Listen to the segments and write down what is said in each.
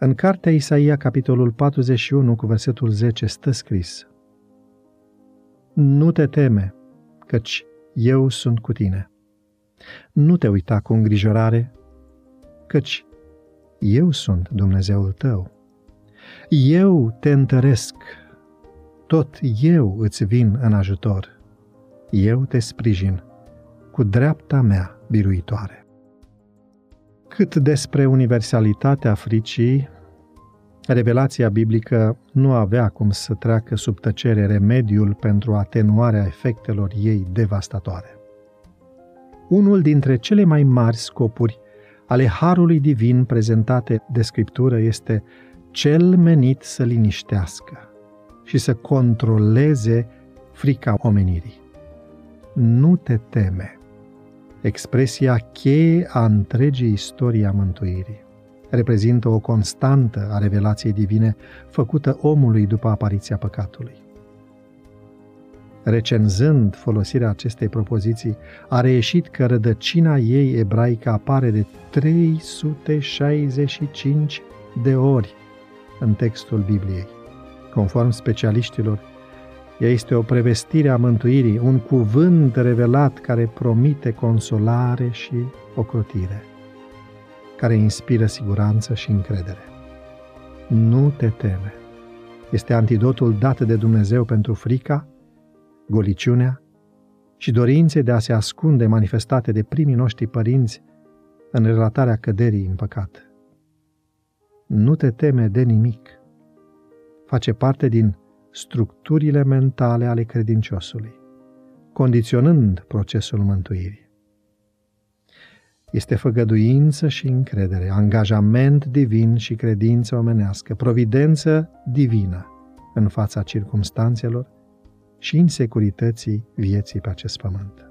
În cartea Isaia, capitolul 41, cu versetul 10, stă scris Nu te teme, căci eu sunt cu tine. Nu te uita cu îngrijorare, căci eu sunt Dumnezeul tău. Eu te întăresc, tot eu îți vin în ajutor. Eu te sprijin cu dreapta mea biruitoare. Cât despre universalitatea fricii, revelația biblică nu avea cum să treacă sub tăcere remediul pentru atenuarea efectelor ei devastatoare. Unul dintre cele mai mari scopuri ale harului divin prezentate de Scriptură este cel menit să liniștească și să controleze frica omenirii. Nu te teme. Expresia cheie a întregii istorii a mântuirii. Reprezintă o constantă a revelației divine făcută omului după apariția păcatului. Recenzând folosirea acestei propoziții, a reieșit că rădăcina ei ebraică apare de 365 de ori în textul Bibliei. Conform specialiștilor, ea este o prevestire a mântuirii, un cuvânt revelat care promite consolare și ocrotire, care inspiră siguranță și încredere. Nu te teme. Este antidotul dat de Dumnezeu pentru frica, goliciunea și dorințe de a se ascunde manifestate de primii noștri părinți în relatarea căderii în păcat. Nu te teme de nimic. Face parte din structurile mentale ale credinciosului, condiționând procesul mântuirii. Este făgăduință și încredere, angajament divin și credință omenească, providență divină în fața circumstanțelor și insecurității vieții pe acest pământ.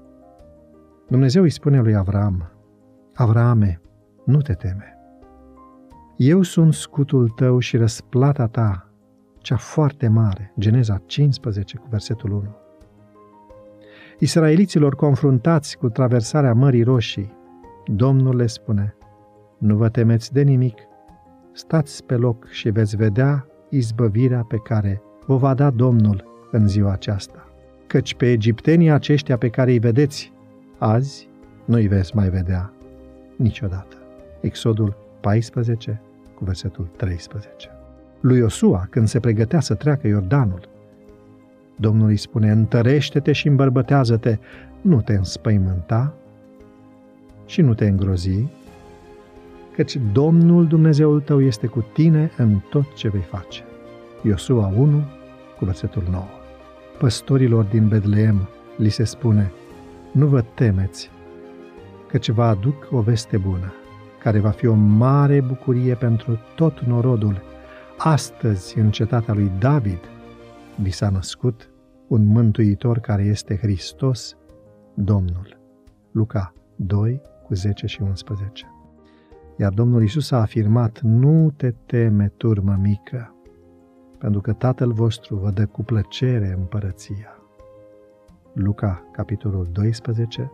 Dumnezeu îi spune lui Avram, Avrame, nu te teme. Eu sunt scutul tău și răsplata ta cea foarte mare, Geneza 15 cu versetul 1. Israeliților confruntați cu traversarea Mării Roșii, Domnul le spune, nu vă temeți de nimic, stați pe loc și veți vedea izbăvirea pe care vă va da Domnul în ziua aceasta. Căci pe egiptenii aceștia pe care îi vedeți azi, nu-i veți mai vedea niciodată. Exodul 14 cu versetul 13 lui Iosua când se pregătea să treacă Iordanul. Domnul îi spune, întărește-te și îmbărbătează-te, nu te înspăimânta și nu te îngrozi, căci Domnul Dumnezeul tău este cu tine în tot ce vei face. Iosua 1, cu versetul 9. Păstorilor din Bedleem li se spune, nu vă temeți, căci vă aduc o veste bună, care va fi o mare bucurie pentru tot norodul Astăzi, în cetatea lui David, vi s-a născut un mântuitor care este Hristos, Domnul. Luca 2, cu 10 și 11. Iar Domnul Isus a afirmat, nu te teme, turmă mică, pentru că Tatăl vostru vă dă cu plăcere împărăția. Luca, capitolul 12,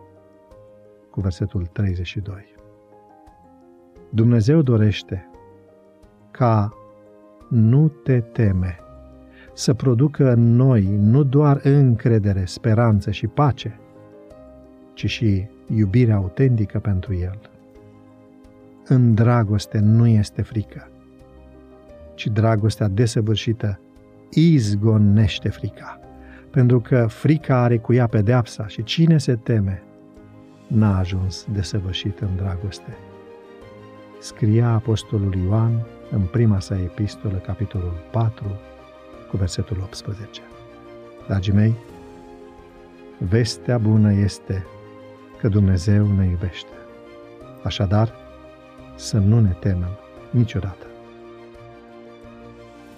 cu versetul 32. Dumnezeu dorește ca nu te teme, să producă în noi nu doar încredere, speranță și pace, ci și iubire autentică pentru El. În dragoste nu este frică, ci dragostea desăvârșită izgonește frica, pentru că frica are cu ea pedeapsa și cine se teme n-a ajuns desăvârșit în dragoste. Scria Apostolul Ioan în prima sa epistolă, capitolul 4, cu versetul 18. Dragii mei, vestea bună este că Dumnezeu ne iubește. Așadar, să nu ne temem niciodată.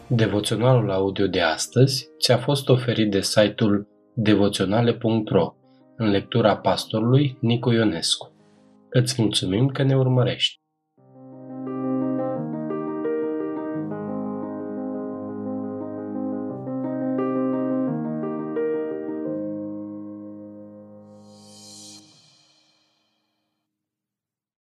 Devoționalul audio de astăzi ți-a fost oferit de site-ul devoționale.ro în lectura pastorului Nicu Ionescu. Îți mulțumim că ne urmărești!